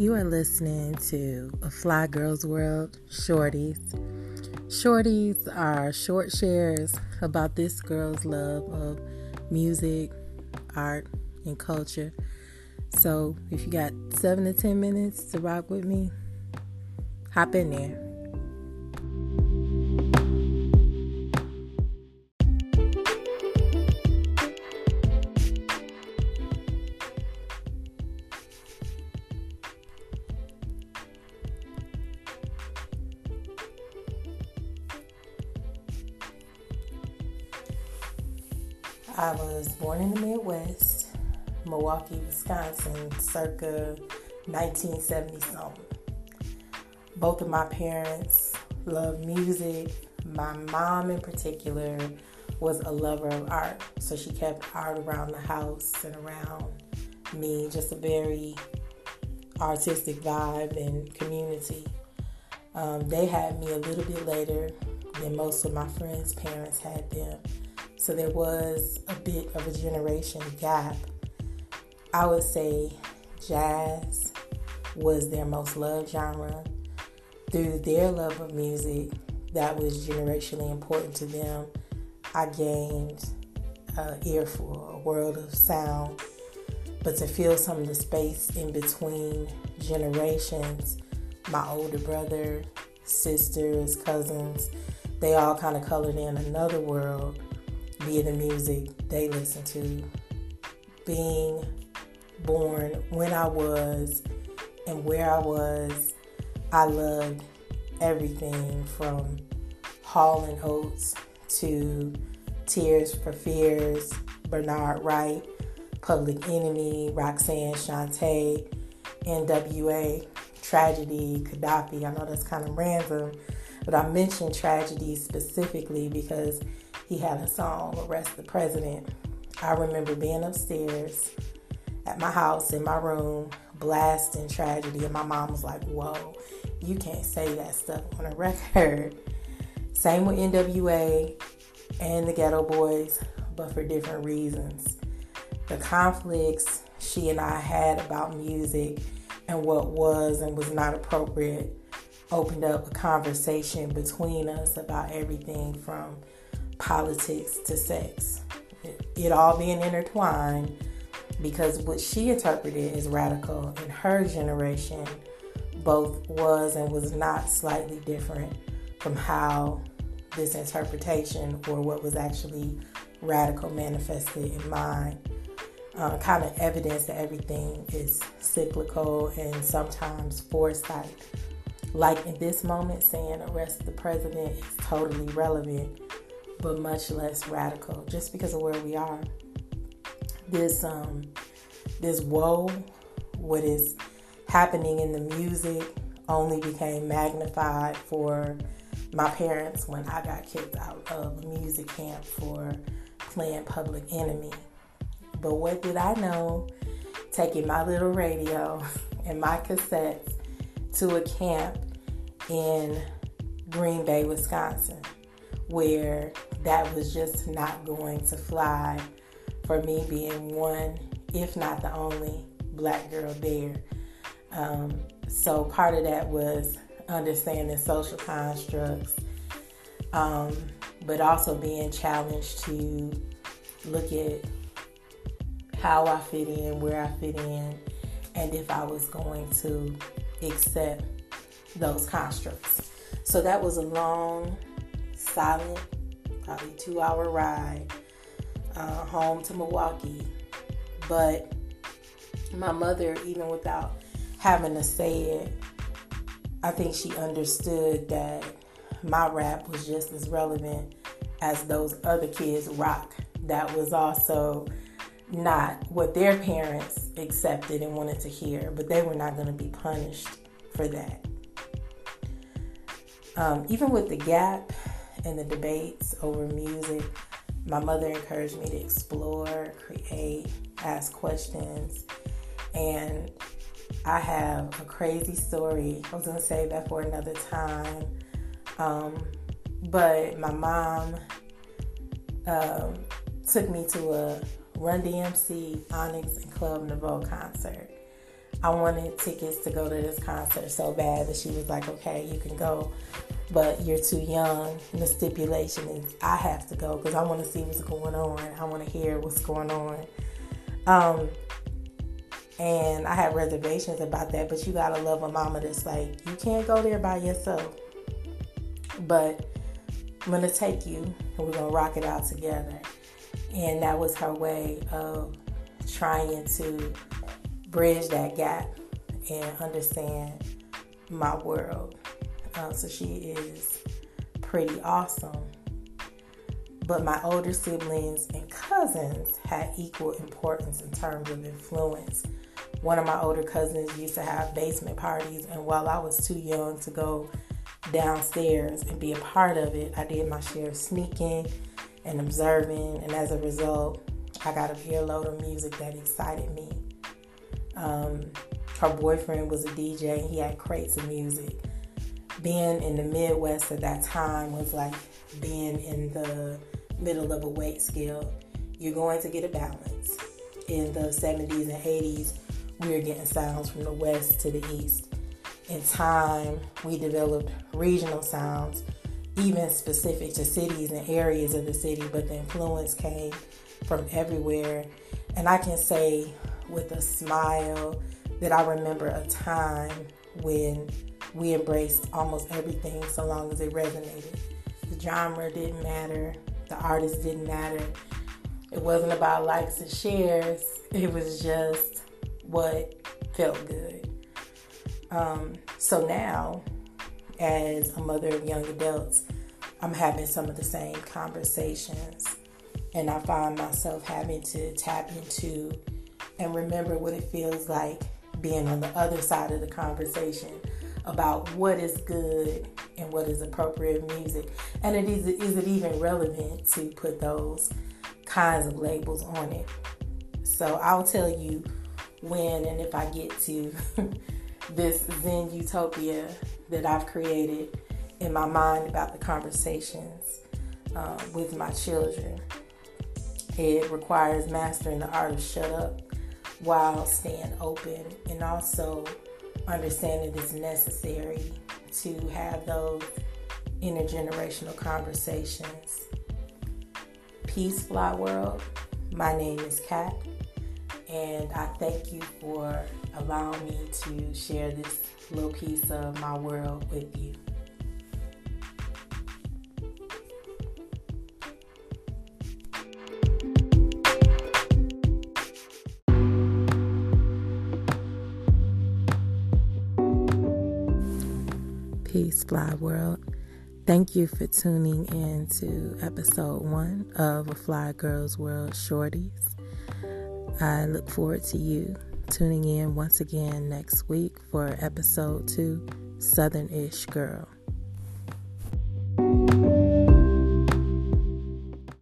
You are listening to A Fly Girl's World Shorties. Shorties are short shares about this girl's love of music, art, and culture. So if you got seven to ten minutes to rock with me, hop in there. I was born in the Midwest, Milwaukee, Wisconsin, circa 1970 something. Both of my parents love music. My mom, in particular, was a lover of art, so she kept art around the house and around me, just a very artistic vibe and community. Um, they had me a little bit later than most of my friends' parents had them. So there was a bit of a generation gap. I would say jazz was their most loved genre. Through their love of music, that was generationally important to them. I gained an ear for a world of sound, but to feel some of the space in between generations, my older brother, sisters, cousins, they all kind of colored in another world via the music they listen to. Being born when I was and where I was, I loved everything from Hall and Oates to Tears for Fears, Bernard Wright, Public Enemy, Roxanne Shante, NWA, Tragedy, Khadafi. I know that's kind of random, but I mentioned Tragedy specifically because he had a song, Arrest the President. I remember being upstairs at my house in my room, blasting tragedy, and my mom was like, Whoa, you can't say that stuff on a record. Same with NWA and the Geto Boys, but for different reasons. The conflicts she and I had about music and what was and was not appropriate opened up a conversation between us about everything from politics to sex. It, all being intertwined because what she interpreted as radical in her generation both was and was not slightly different from how this interpretation or what was actually radical manifested in mine. Uh, kind of evidence that everything is cyclical and sometimes foresight. Like in this moment, saying arrest the president is totally relevant but much less radical just because of where we are. This um this woe, what is happening in the music only became magnified for my parents when I got kicked out of music camp for playing Public Enemy. But what did I know? Taking my little radio and my cassettes to a camp in Green Bay, Wisconsin, where that was just not going to fly for me being one, if not the only, black girl there. Um, so part of that was understanding social constructs, um, but also being challenged to look at how I fit in, where I fit in, and if I was going to accept those constructs. So that was a long, silent probably two hour ride uh, home to Milwaukee. But my mother, even without having to say it, I think she understood that my rap was just as relevant as those other kids' rock. That was also not what their parents accepted and wanted to hear, but they were not going to be punished for that. Um, even with the gap, in the debates over music, my mother encouraged me to explore, create, ask questions, and I have a crazy story. I was gonna save that for another time, um, but my mom um, took me to a Run DMC, Onyx, and Club Nouveau concert. I wanted tickets to go to this concert so bad that she was like, okay, you can go, but you're too young. And the stipulation is I have to go because I want to see what's going on. I want to hear what's going on. Um, and I had reservations about that, but you gotta love a mama that's like, you can't go there by yourself. But I'm gonna take you and we're gonna rock it out together. And that was her way of trying to bridge that gap and understand my world. Uh, so she is pretty awesome. But my older siblings and cousins had equal importance in terms of influence. One of my older cousins used to have basement parties, and while I was too young to go downstairs and be a part of it, I did my share of sneaking and observing, and as a result, I got a earload of music that excited me. Um, her boyfriend was a DJ, and he had crates of music. Being in the Midwest at that time was like being in the middle of a weight scale. You're going to get a balance. In the 70s and 80s, we were getting sounds from the west to the east. In time, we developed regional sounds, even specific to cities and areas of the city, but the influence came from everywhere. And I can say with a smile that I remember a time when we embraced almost everything so long as it resonated. The genre didn't matter, the artist didn't matter. It wasn't about likes and shares, it was just what felt good. Um, so now, as a mother of young adults, I'm having some of the same conversations. And I find myself having to tap into and remember what it feels like being on the other side of the conversation about what is good and what is appropriate music. And it is, is it even relevant to put those kinds of labels on it? So I'll tell you when and if I get to this Zen utopia that I've created in my mind about the conversations uh, with my children. It requires mastering the art of shut up while staying open and also understanding it's necessary to have those intergenerational conversations. Peace, Fly World. My name is Kat, and I thank you for allowing me to share this little piece of my world with you. Fly World. Thank you for tuning in to episode one of A Fly Girl's World Shorties. I look forward to you tuning in once again next week for episode two Southern Ish Girl.